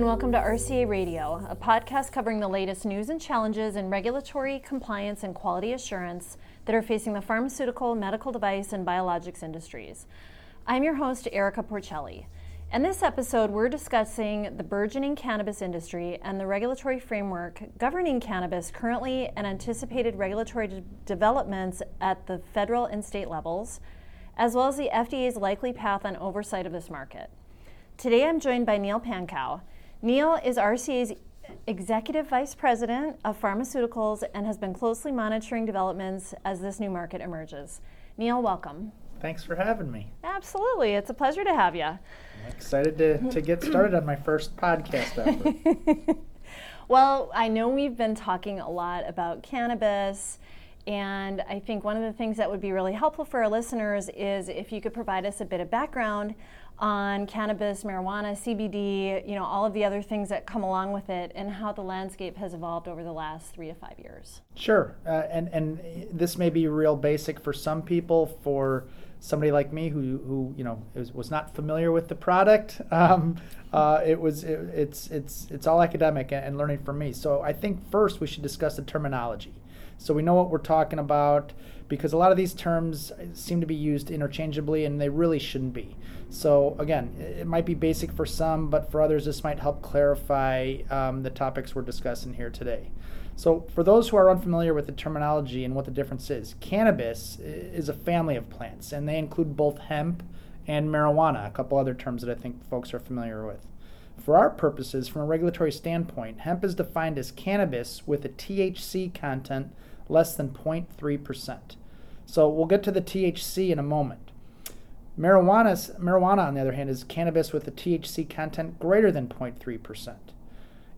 and welcome to RCA Radio, a podcast covering the latest news and challenges in regulatory compliance and quality assurance that are facing the pharmaceutical, medical device, and biologics industries. I'm your host, Erica Porcelli. In this episode, we're discussing the burgeoning cannabis industry and the regulatory framework governing cannabis currently and anticipated regulatory de- developments at the federal and state levels, as well as the FDA's likely path on oversight of this market. Today I'm joined by Neil Pankow. Neil is RCA's Executive Vice President of Pharmaceuticals and has been closely monitoring developments as this new market emerges. Neil, welcome. Thanks for having me. Absolutely. It's a pleasure to have you. I'm excited to, to get started on my first podcast effort. well, I know we've been talking a lot about cannabis. And I think one of the things that would be really helpful for our listeners is if you could provide us a bit of background on cannabis, marijuana, CBD, you know, all of the other things that come along with it, and how the landscape has evolved over the last three to five years. Sure, uh, and and this may be real basic for some people. For somebody like me who who you know was, was not familiar with the product, um, uh, it was it, it's it's it's all academic and learning for me. So I think first we should discuss the terminology, so we know what we're talking about because a lot of these terms seem to be used interchangeably and they really shouldn't be. So, again, it might be basic for some, but for others, this might help clarify um, the topics we're discussing here today. So, for those who are unfamiliar with the terminology and what the difference is, cannabis is a family of plants, and they include both hemp and marijuana, a couple other terms that I think folks are familiar with. For our purposes, from a regulatory standpoint, hemp is defined as cannabis with a THC content less than 0.3%. So, we'll get to the THC in a moment. Marijuana, marijuana, on the other hand, is cannabis with a THC content greater than 0.3%.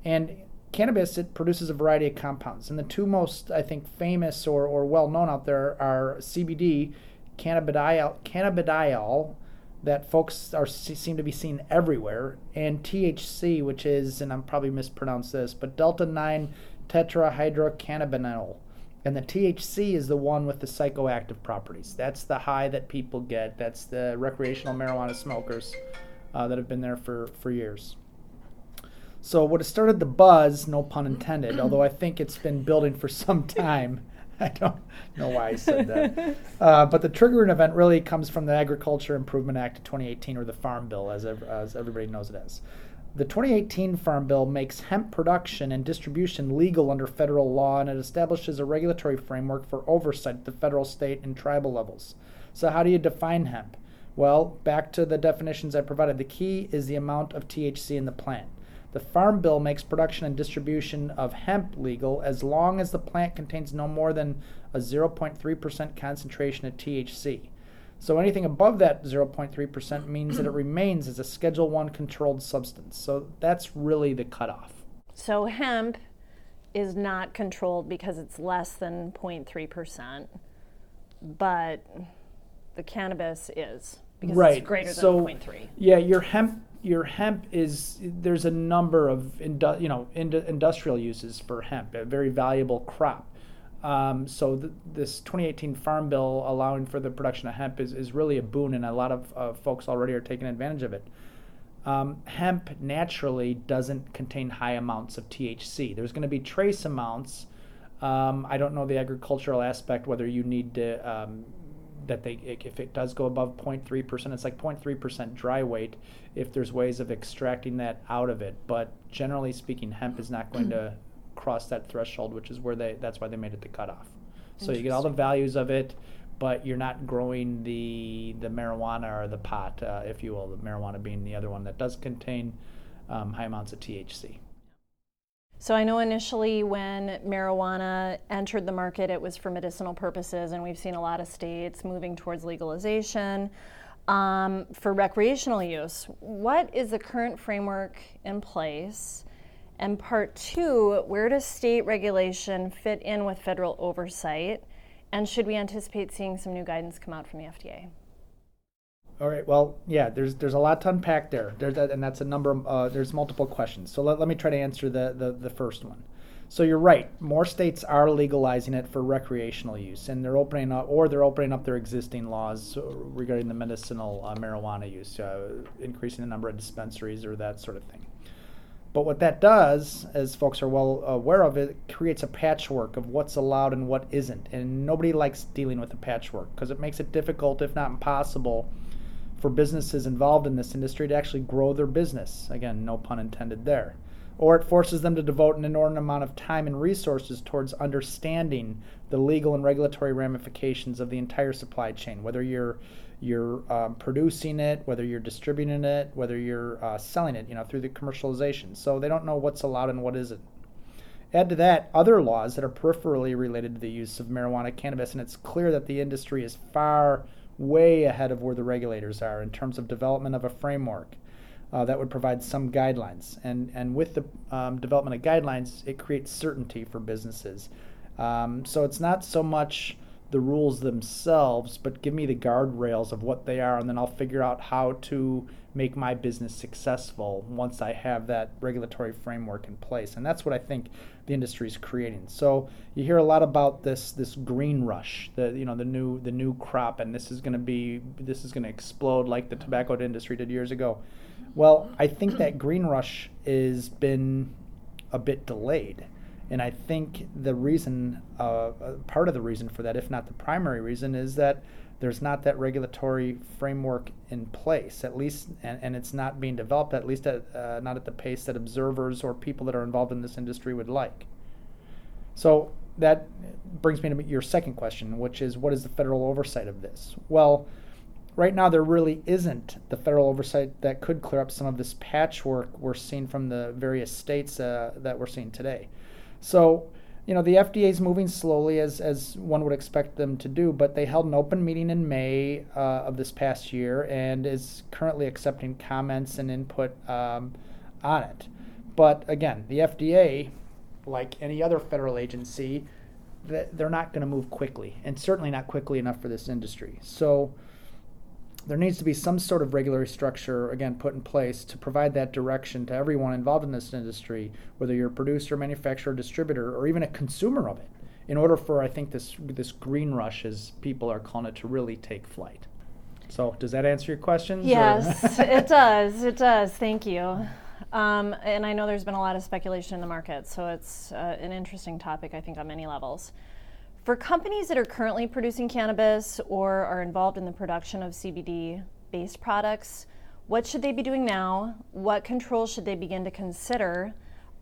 And cannabis, it produces a variety of compounds. And the two most, I think, famous or, or well known out there are CBD, cannabidiol, cannabidiol that folks are seem to be seen everywhere, and THC, which is, and I'm probably mispronounced this, but delta 9 tetrahydrocannabinol. And the THC is the one with the psychoactive properties. That's the high that people get. That's the recreational marijuana smokers uh, that have been there for, for years. So, what has started the buzz, no pun intended, although I think it's been building for some time. I don't know why I said that. Uh, but the triggering event really comes from the Agriculture Improvement Act of 2018, or the Farm Bill, as, as everybody knows it as. The 2018 Farm Bill makes hemp production and distribution legal under federal law and it establishes a regulatory framework for oversight at the federal, state, and tribal levels. So, how do you define hemp? Well, back to the definitions I provided. The key is the amount of THC in the plant. The Farm Bill makes production and distribution of hemp legal as long as the plant contains no more than a 0.3% concentration of THC. So anything above that 0.3% means that it remains as a Schedule 1 controlled substance. So that's really the cutoff. So hemp is not controlled because it's less than 0.3%, but the cannabis is because right. it's greater so, than 0.3. Yeah, your hemp your hemp is there's a number of indu- you know industrial uses for hemp, a very valuable crop. Um, so th- this 2018 Farm Bill allowing for the production of hemp is, is really a boon, and a lot of uh, folks already are taking advantage of it. Um, hemp naturally doesn't contain high amounts of THC. There's going to be trace amounts. Um, I don't know the agricultural aspect whether you need to um, that they if it does go above 0.3%, it's like 0.3% dry weight. If there's ways of extracting that out of it, but generally speaking, hemp is not going to cross that threshold, which is where they that's why they made it the cutoff. So you get all the values of it, but you're not growing the the marijuana or the pot, uh, if you will, the marijuana being the other one that does contain um, high amounts of THC. So I know initially when marijuana entered the market, it was for medicinal purposes, and we've seen a lot of states moving towards legalization um, for recreational use. What is the current framework in place? And part two, where does state regulation fit in with federal oversight? And should we anticipate seeing some new guidance come out from the FDA? All right. Well, yeah. There's there's a lot to unpack there. There's and that's a number. Of, uh, there's multiple questions. So let, let me try to answer the, the the first one. So you're right. More states are legalizing it for recreational use, and they're opening up, or they're opening up their existing laws regarding the medicinal uh, marijuana use, uh, increasing the number of dispensaries or that sort of thing. But what that does, as folks are well aware of, it creates a patchwork of what's allowed and what isn't. And nobody likes dealing with the patchwork because it makes it difficult, if not impossible, for businesses involved in this industry to actually grow their business. Again, no pun intended there. Or it forces them to devote an inordinate amount of time and resources towards understanding the legal and regulatory ramifications of the entire supply chain, whether you're you're um, producing it, whether you're distributing it, whether you're uh, selling it, you know, through the commercialization. So they don't know what's allowed and what isn't. Add to that other laws that are peripherally related to the use of marijuana cannabis, and it's clear that the industry is far, way ahead of where the regulators are in terms of development of a framework uh, that would provide some guidelines. And, and with the um, development of guidelines, it creates certainty for businesses. Um, so it's not so much the rules themselves, but give me the guardrails of what they are, and then I'll figure out how to make my business successful once I have that regulatory framework in place. And that's what I think the industry is creating. So you hear a lot about this this green rush, the you know the new the new crop, and this is going to be this is going to explode like the tobacco industry did years ago. Well, I think that green rush has been a bit delayed. And I think the reason, uh, part of the reason for that, if not the primary reason, is that there's not that regulatory framework in place, at least, and, and it's not being developed, at least at, uh, not at the pace that observers or people that are involved in this industry would like. So that brings me to your second question, which is what is the federal oversight of this? Well, right now there really isn't the federal oversight that could clear up some of this patchwork we're seeing from the various states uh, that we're seeing today. So, you know, the FDA is moving slowly as, as one would expect them to do, but they held an open meeting in May uh, of this past year and is currently accepting comments and input um, on it. But again, the FDA, like any other federal agency, they're not going to move quickly, and certainly not quickly enough for this industry. So, there needs to be some sort of regulatory structure again put in place to provide that direction to everyone involved in this industry whether you're a producer manufacturer distributor or even a consumer of it in order for i think this this green rush as people are calling it to really take flight. So does that answer your questions yes it does it does thank you. Um, and i know there's been a lot of speculation in the market so it's uh, an interesting topic i think on many levels for companies that are currently producing cannabis or are involved in the production of CBD based products, what should they be doing now? What controls should they begin to consider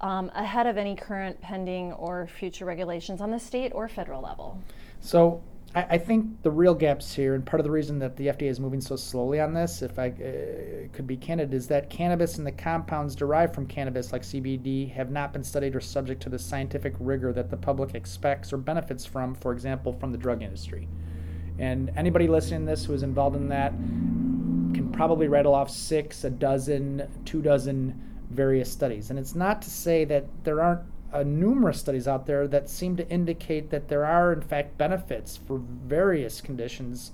um, ahead of any current pending or future regulations on the state or federal level? So, I, I, think the real gaps here, and part of the reason that the FDA is moving so slowly on this, if I uh, could be candid, is that cannabis and the compounds derived from cannabis, like CBD, have not been studied or subject to the scientific rigor that the public expects or benefits from, for example, from the drug industry. And anybody listening to this who is involved in that can probably rattle off six, a dozen, two dozen various studies. And it's not to say that there aren't uh, numerous studies out there that seem to indicate that there are, in fact, benefits for various conditions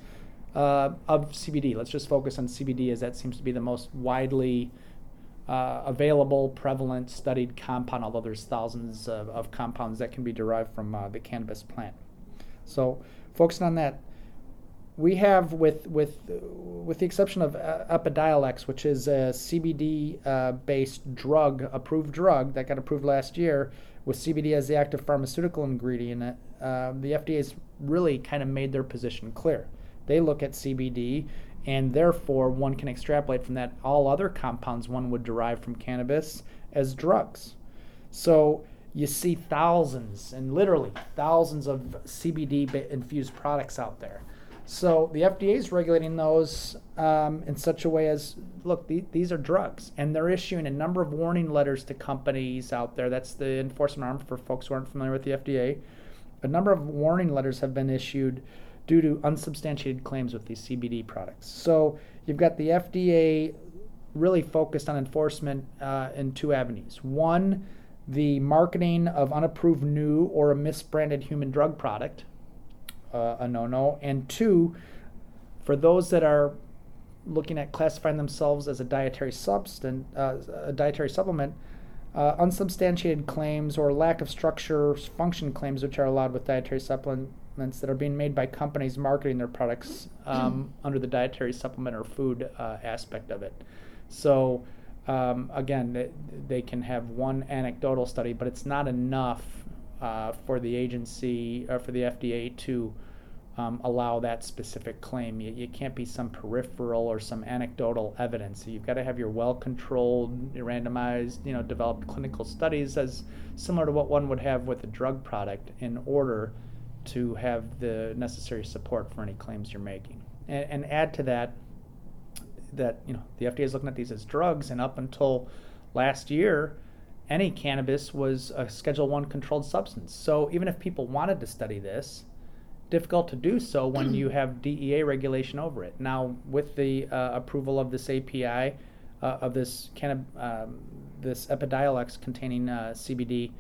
uh, of CBD. Let's just focus on CBD as that seems to be the most widely uh, available, prevalent, studied compound, although there's thousands of, of compounds that can be derived from uh, the cannabis plant. So, focusing on that, we have with with with the exception of uh, Epidiolex, which is a CBD uh, based drug, approved drug that got approved last year, with CBD as the active pharmaceutical ingredient, uh, the FDA has really kind of made their position clear. They look at CBD, and therefore one can extrapolate from that all other compounds one would derive from cannabis as drugs. So you see thousands and literally thousands of CBD infused products out there. So the FDA is regulating those um, in such a way as look, the, these are drugs, and they're issuing a number of warning letters to companies out there. That's the enforcement arm for folks who aren't familiar with the FDA. A number of warning letters have been issued due to unsubstantiated claims with these CBD products. So you've got the FDA really focused on enforcement uh, in two avenues. One, the marketing of unapproved new or a misbranded human drug product, uh, a no no. And two, for those that are looking at classifying themselves as a dietary substance, uh, a dietary supplement, uh, unsubstantiated claims or lack of structure function claims, which are allowed with dietary supplements that are being made by companies marketing their products um, under the dietary supplement or food uh, aspect of it. So um, again, they, they, can have one anecdotal study, but it's not enough uh, for the agency or for the FDA to um, allow that specific claim. You, you, can't be some peripheral or some anecdotal evidence. So You've got to have your well-controlled, randomized, you know, developed clinical studies as similar to what one would have with a drug product in order to have the necessary support for any claims you're making. And, and add to that that you know the FDA is looking at these as drugs, and up until last year, any cannabis was a Schedule One controlled substance. So even if people wanted to study this, difficult to do so when you have DEA regulation over it. Now, with the uh, approval of this API, uh, of this cannab- um, this Epidiolex containing uh, CBD,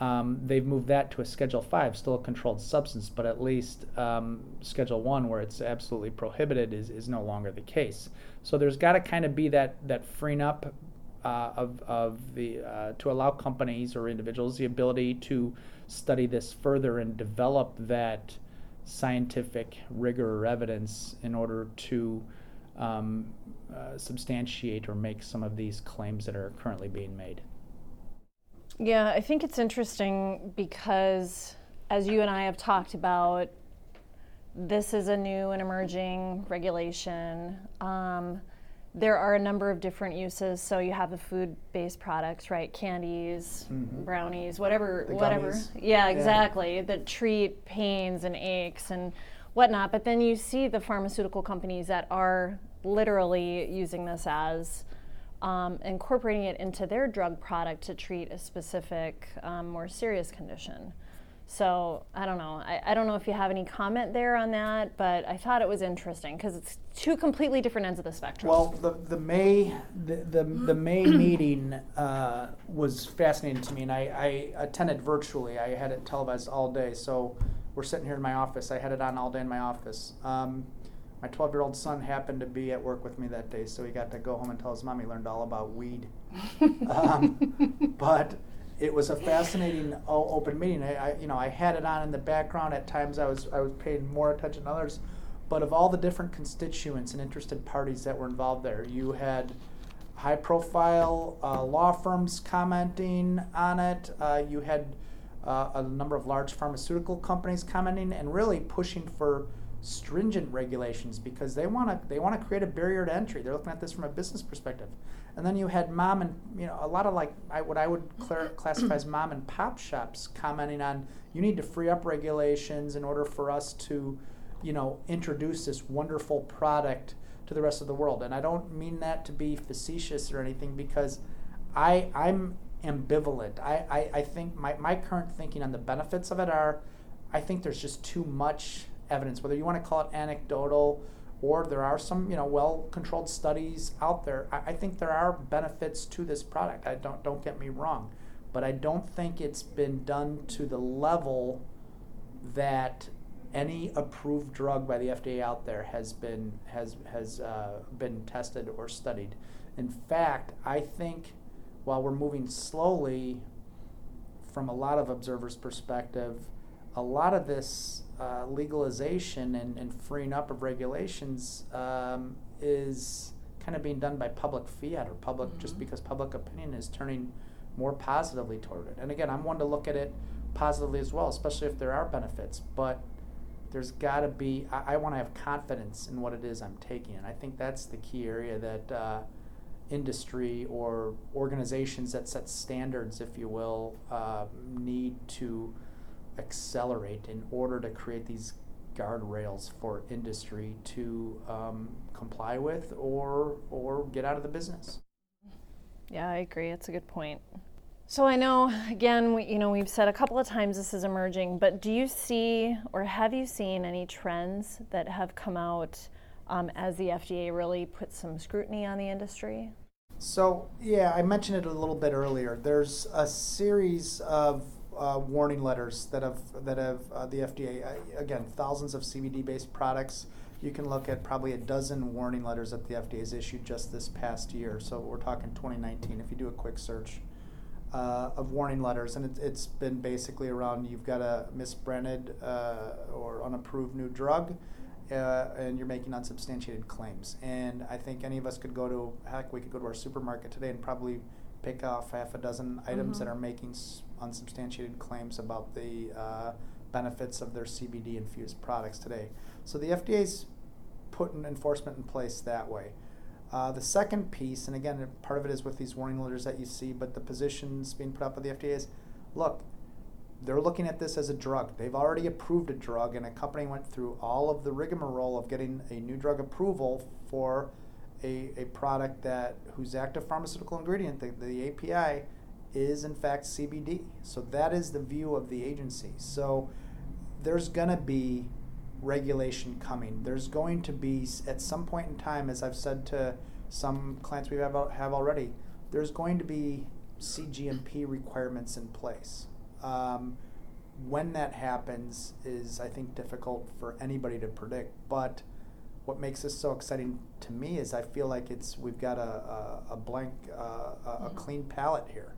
um, they've moved that to a Schedule Five, still a controlled substance, but at least um, Schedule One, where it's absolutely prohibited, is, is no longer the case. So there's got to kind of be that that freeing up uh, of of the uh, to allow companies or individuals the ability to study this further and develop that scientific rigor or evidence in order to um, uh, substantiate or make some of these claims that are currently being made. Yeah, I think it's interesting because, as you and I have talked about, this is a new and emerging regulation. Um, there are a number of different uses. So you have the food-based products, right? Candies, mm-hmm. brownies, whatever, the whatever. Gummies. Yeah, exactly. Yeah. That treat pains and aches and whatnot. But then you see the pharmaceutical companies that are literally using this as um, incorporating it into their drug product to treat a specific, um, more serious condition. So I don't know. I, I don't know if you have any comment there on that, but I thought it was interesting because it's two completely different ends of the spectrum. Well, the, the May the, the, the May meeting uh, was fascinating to me, and I, I attended virtually. I had it televised all day, so we're sitting here in my office. I had it on all day in my office. Um, my 12 year old son happened to be at work with me that day, so he got to go home and tell his mom he learned all about weed. um, but it was a fascinating open meeting. I, I, you know, I had it on in the background. At times, I was I was paying more attention than others. But of all the different constituents and interested parties that were involved there, you had high-profile uh, law firms commenting on it. Uh, you had uh, a number of large pharmaceutical companies commenting and really pushing for stringent regulations because they want to they want to create a barrier to entry. They're looking at this from a business perspective. And then you had mom and you know a lot of like I, what I would classify as mom and pop shops commenting on you need to free up regulations in order for us to you know introduce this wonderful product to the rest of the world. And I don't mean that to be facetious or anything because I I'm ambivalent. I, I, I think my, my current thinking on the benefits of it are I think there's just too much evidence, whether you want to call it anecdotal or there are some you know well controlled studies out there. I, I, think there are benefits to this product. I don't don't get me wrong, but I don't think it's been done to the level that any approved drug by the FDA out there has been has has uh, been tested or studied. In fact, I think while we're moving slowly from a lot of observers' perspective, a lot of this uh, legalization and, and freeing up of regulations um, is kind of being done by public fiat or public mm-hmm. just because public opinion is turning more positively toward it. And again, I'm one to look at it positively as well, especially if there are benefits. But there's got to be, I, I want to have confidence in what it is I'm taking. And I think that's the key area that uh, industry or organizations that set standards, if you will, uh, need to accelerate in order to create these guardrails for industry to um, comply with or or get out of the business. Yeah, I agree. It's a good point. So I know again, we, you know, we've said a couple of times this is emerging, but do you see or have you seen any trends that have come out um, as the FDA really put some scrutiny on the industry? So yeah, I mentioned it a little bit earlier. There's a series of uh, warning letters that have that have uh, the FDA uh, again thousands of CBD-based products. You can look at probably a dozen warning letters that the FDA has issued just this past year. So we're talking 2019. If you do a quick search uh, of warning letters, and it, has been basically around you've got a misbranded uh, or unapproved new drug, uh, and you're making unsubstantiated claims. And I think any of us could go to, heck, we could go to our supermarket today and probably pick off half a dozen items that Mhm. are making s- unsubstantiated claims about the uh, benefits of their CBD infused products today. So the FDA's putting enforcement in place that way. Uh, the second piece, and again, part of it is with these warning letters that you see, but the positions being put up by the FDA is look, they're looking at this as a drug. They've already approved a drug, and a company went through all of the rigmarole of getting a new drug approval for a, a product that whose active pharmaceutical ingredient, the, the API, is in fact CBD. So that is the view of the agency. So there's going to be regulation coming. There's going to be at some point in time, as I've said to some clients we have have already, there's going to be CGMP requirements in place. Um, when that happens is, I think, difficult for anybody to predict. But what makes this so exciting to me is I feel like it's we've got a, a, a blank, uh, a, a Mhm. clean palette here.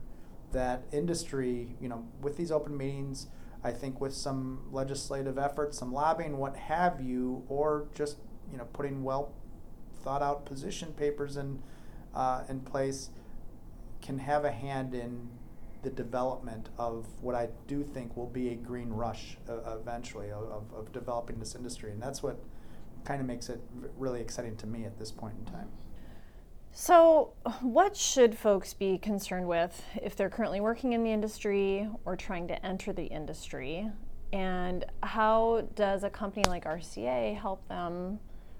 That industry, you know, with these open meetings, I think with some legislative efforts, some lobbying, what have you, or just you know putting well thought out position papers in uh, in place, can have a hand in the development of what I do think will be a green rush uh, eventually of, of, of developing this industry, and that's what kind of makes it really exciting to me at this point in time. So, what should folks be concerned with if they're currently working in the industry or trying to enter the industry? And how does a company like RCA help them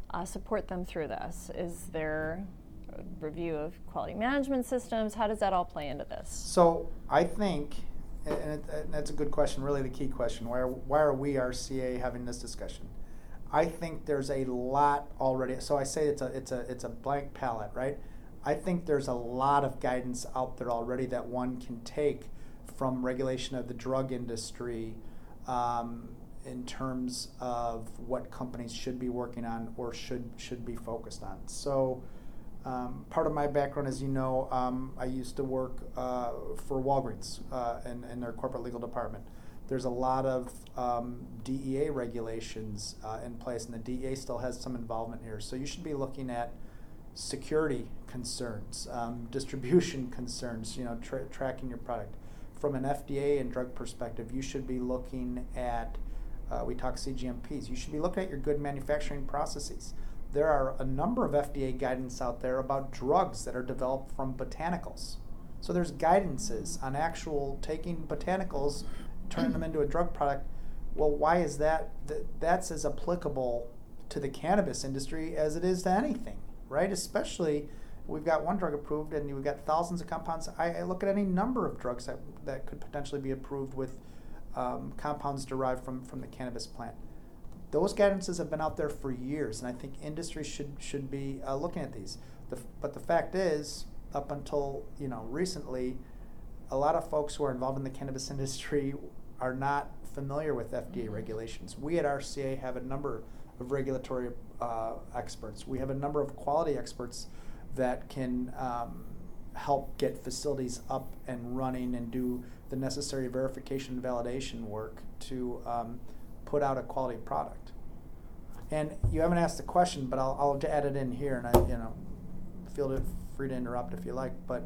uh, support them through this? Is there a review of quality management systems? How does that all play into this? So I think, and, it, and that's a good question, really the key question. Why are, why are we RCA having this discussion? I think there's a lot already. So I say it's a it's a it's a blank palette, right? I think there's a lot of guidance out there already that one can take from regulation of the drug industry um, in terms of what companies should be working on or should should be focused on. So. Um, part of my background, as you know, um, I used to work uh, for Walgreens uh, in, in their corporate legal department. There's a lot of um, DEA regulations uh, in place, and the DEA still has some involvement here. So you should be looking at security concerns, um, distribution concerns, you know, tra- tracking your product. From an FDA and drug perspective, you should be looking at, uh, we talk CGMPs, you should be looking at your good manufacturing processes there are a number of FDA guidance out there about drugs that are developed from botanicals. So there's guidances on actual taking botanicals, turning them into a drug product. Well, why is that? That's as applicable to the cannabis industry as it is to anything, right? Especially we've got one drug approved and we've got thousands of compounds. I, I look at any number of drugs that, that could potentially be approved with um, compounds derived from, from the cannabis plant those guidances have been out there for years, and I think industry should should be uh, looking at these. The, but the fact is, up until you know recently, a lot of folks who are involved in the cannabis industry are not familiar with FDA regulations. We at RCA have a number of regulatory uh, experts. We have a number of quality experts that can um, help get facilities up and running and do the necessary verification and validation work to um, put out a quality product. And you haven't asked the question, but I'll, I'll add it in here, and I, you know, feel free to interrupt if you like. But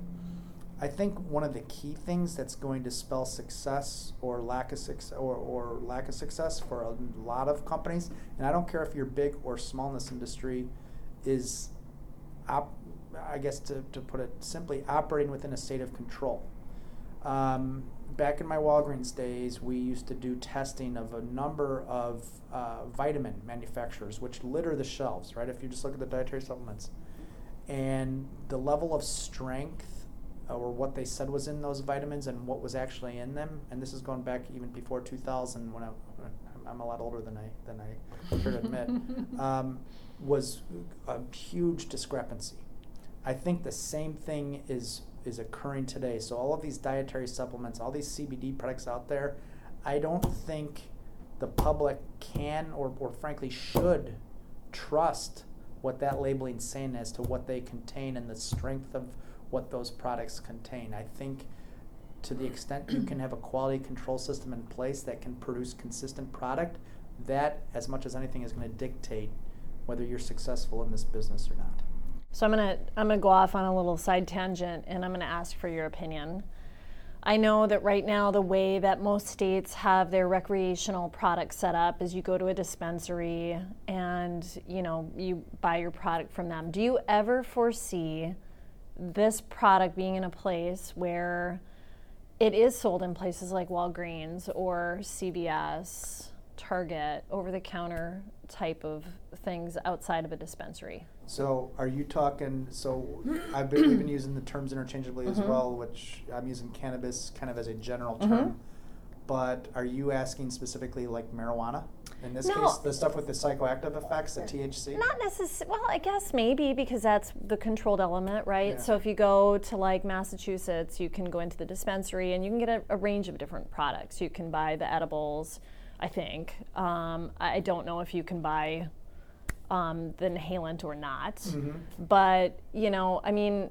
I think one of the key things that's going to spell success or lack of success or, or lack of success for a lot of companies, and I don't care if you're big or small in this industry, is, op- I guess to, to put it simply, operating within a state of control. Um, back in my Walgreens days, we used to do testing of a number of uh, vitamin manufacturers, which litter the shelves, right? If you just look at the dietary supplements. And the level of strength or what they said was in those vitamins and what was actually in them, and this is going back even before 2000 when I, I'm a lot older than I, than I care to admit, um, was a huge discrepancy. I think the same thing is is occurring today. So all of these dietary supplements, all these CBD products out there, I don't think the public can or, or frankly should trust what that labeling saying as to what they contain and the strength of what those products contain. I think to the extent you can have a quality control system in place that can produce consistent product, that, as much as anything, is going to dictate whether you're successful in this business or not. So I'm gonna I'm gonna go off on a little side tangent, and I'm gonna ask for your opinion. I know that right now the way that most states have their recreational products set up is you go to a dispensary and you know you buy your product from them. Do you ever foresee this product being in a place where it is sold in places like Walgreens or CVS, Target, over the counter type of things outside of a dispensary? So are you talking, so I've been, we've been using the terms interchangeably as mm-hmm. well, which I'm using cannabis kind of as a general mm-hmm. term. But are you asking specifically like marijuana? In this No. case, the stuff with the psychoactive effects, the THC? Not necessarily. Well, I guess maybe because that's the controlled element, right? Yeah. So if you go to like Massachusetts, you can go into the dispensary and you can get a, a range of different products. You can buy the edibles, I think. Um, I don't know if you can buy um, the inhalant or not. Mhm. But, you know, I mean,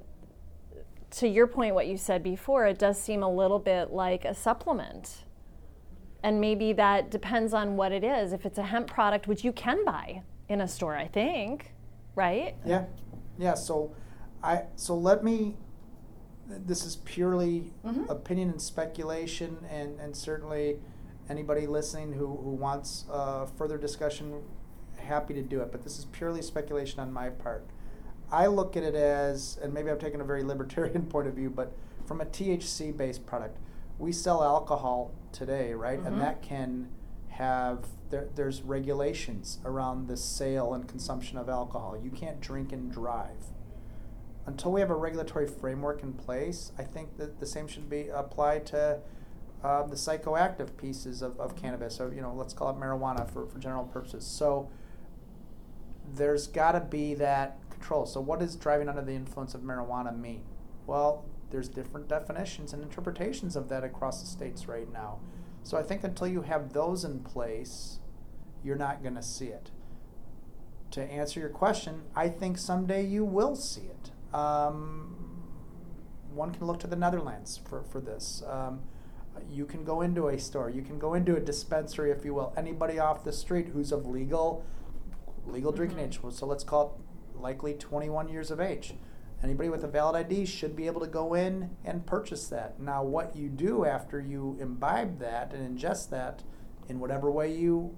to your point, what you said before, it does seem a little bit like a supplement. And maybe that depends on what it is. If it's a hemp product, which you can buy in a store, I think, right? Yeah, yeah. So, I so let me. This is purely Mhm. opinion and speculation, and and certainly anybody listening who who wants uh, further discussion, happy to do it. But this is purely speculation on my part. I look at it as, and maybe I'm taking a very libertarian point of view, but from a THC based product, we sell alcohol today, right? Mhm. And that can have there, there's regulations around the sale and consumption of alcohol. You can't drink and drive. Until we have a regulatory framework in place, I think that the same should be applied to um, the psychoactive pieces of, of cannabis, or you know, let's call it marijuana for, for general purposes. So there's got to be that control. So, what does driving under the influence of marijuana mean? Well, there's different definitions and interpretations of that across the states right now. So, I think until you have those in place, you're not going to see it. To answer your question, I think someday you will see it. Um, one can look to the Netherlands for, for this. Um, you can go into a store, you can go into a dispensary, if you will. Anybody off the street who's of legal legal drinking Mhm. age. So let's call it likely 21 years of age. Anybody with a valid ID should be able to go in and purchase that. Now, what you do after you imbibe that and ingest that, in whatever way you,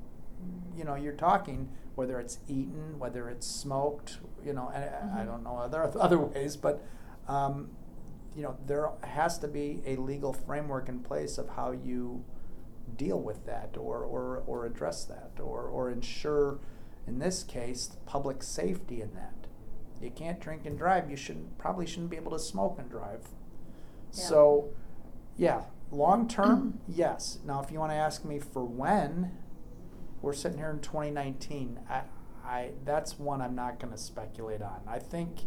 you know, you're talking, whether it's eaten, whether it's smoked, you know, and I- I Mhm. don't know other other ways, but, um, you know, there has to be a legal framework in place of how you deal with that or, or, or address that or, or ensure, in this case, public safety in that. You can't drink and drive. You shouldn't probably shouldn't be able to smoke and drive. Yeah. So, yeah, long term, yes. Now, if you want to ask me for when, we're sitting here in 2019. I, I that's one I'm not going to speculate on. I think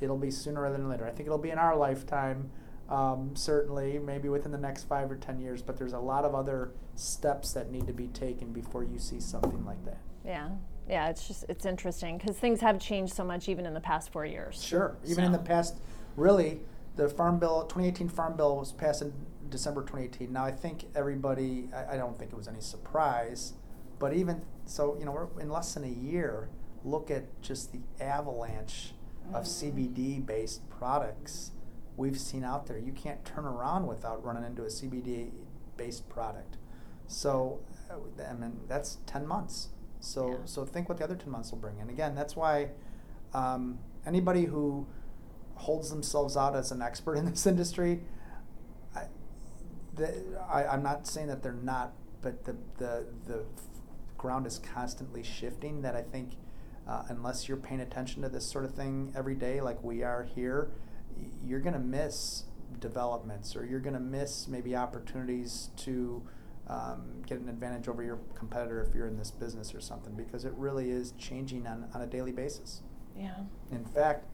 it'll be sooner than later. I think it'll be in our lifetime. Um, certainly, maybe within the next five or ten years. But there's a lot of other steps that need to be taken before you see something like that. Yeah. Yeah, it's just it's interesting because things have changed so much even in the past four years. Sure. Even in the past, really, the Farm Bill, 2018 Farm Bill was passed in December 2018. Now, I think everybody, I, I don't think it was any surprise, but even so, you know, we're in less than a year, look at just the avalanche of Mhm. CBD based products we've seen out there. You can't turn around without running into a CBD based product. So, uh, I mean, that's 10 months. So, Yeah. so think what the other 10 months will bring. And again, that's why um, anybody who holds themselves out as an expert in this industry, I, the, I, I'm not saying that they're not, but the, the, the ground is constantly shifting that I think uh, unless you're paying attention to this sort of thing every day like we are here, you're going to miss developments or you're going to miss maybe opportunities to um, get an advantage over your competitor if you're in this business or something because it really is changing on, on a daily basis. Yeah. In fact,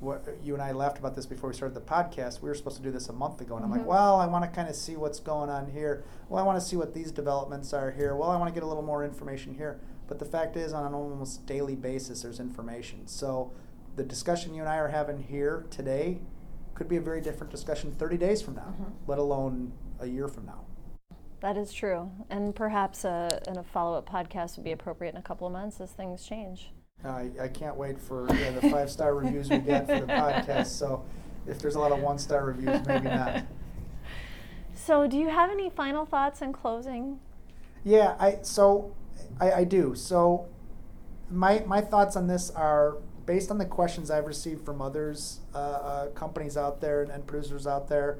what you and I laughed about this before we started the podcast. We were supposed to do this a month ago, and I'm Mhm. like, well, I want to kind of see what's going on here. Well, I want to see what these developments are here. Well, I want to get a little more information here. But the fact is, on an almost daily basis, there's information. So the discussion you and I are having here today could be a very different discussion 30 days from now, Mhm. let alone a year from now. That is true. And perhaps a, a follow up podcast would be appropriate in a couple of months as things change. I, I can't wait for yeah, the five star reviews we get for the podcast. So if there's a lot of one star reviews, maybe not. So, do you have any final thoughts in closing? Yeah, I so I, I do. So my my thoughts on this are based on the questions I've received from others, uh, uh, companies out there and, and producers out there.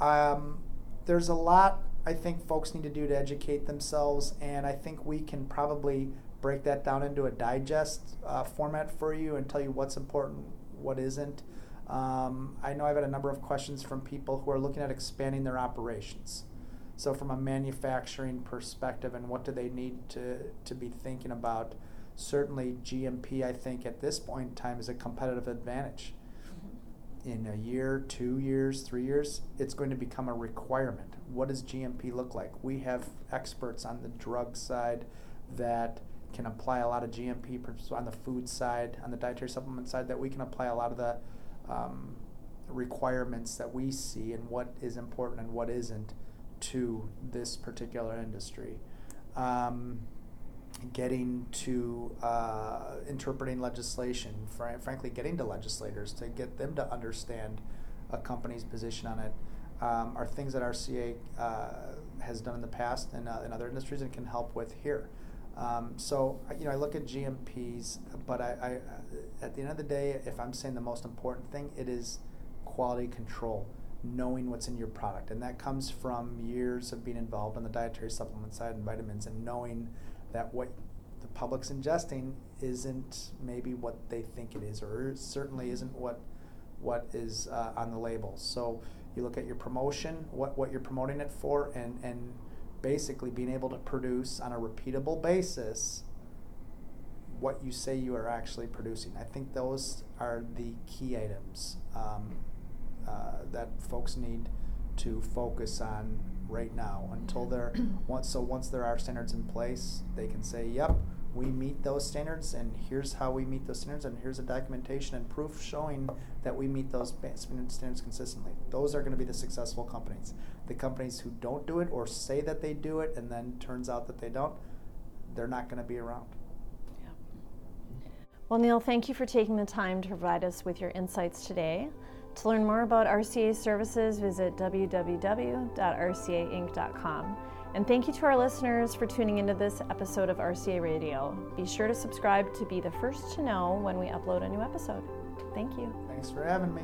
Um, there's a lot I think folks need to do to educate themselves, and I think we can probably break that down into a digest uh, format for you and tell you what's important, what isn't. Um, I know I've had a number of questions from people who are looking at expanding their operations. So, from a manufacturing perspective, and what do they need to, to be thinking about? Certainly, GMP, I think, at this point in time, is a competitive advantage. In a year, two years, three years, it's going to become a requirement. What does GMP look like? We have experts on the drug side that can apply a lot of GMP on the food side, on the dietary supplement side, that we can apply a lot of the um, requirements that we see and what is important and what isn't to this particular industry. Um, getting to uh, interpreting legislation, fr- frankly, getting to legislators to get them to understand a company's position on it, um, are things that RCA uh, has done in the past and uh, in other industries and can help with here. Um, so you know, I look at GMPs, but I, I, at the end of the day, if I'm saying the most important thing, it is quality control, knowing what's in your product, and that comes from years of being involved on the dietary supplement side and vitamins, and knowing that what the public's ingesting isn't maybe what they think it is, or certainly isn't what what is uh, on the label. So you look at your promotion, what what you're promoting it for, and and basically being able to produce on a repeatable basis what you say you are actually producing. I think those are the key items um, uh, that folks need to focus on right now until they're once so once there are standards in place they can say yep we meet those standards and here's how we meet those standards and here's a documentation and proof showing that we meet those standards consistently those are going to be the successful companies the companies who don't do it or say that they do it and then turns out that they don't they're not going to be around yeah. well neil thank you for taking the time to provide us with your insights today to learn more about RCA services, visit www.rcainc.com. And thank you to our listeners for tuning into this episode of RCA Radio. Be sure to subscribe to be the first to know when we upload a new episode. Thank you. Thanks for having me.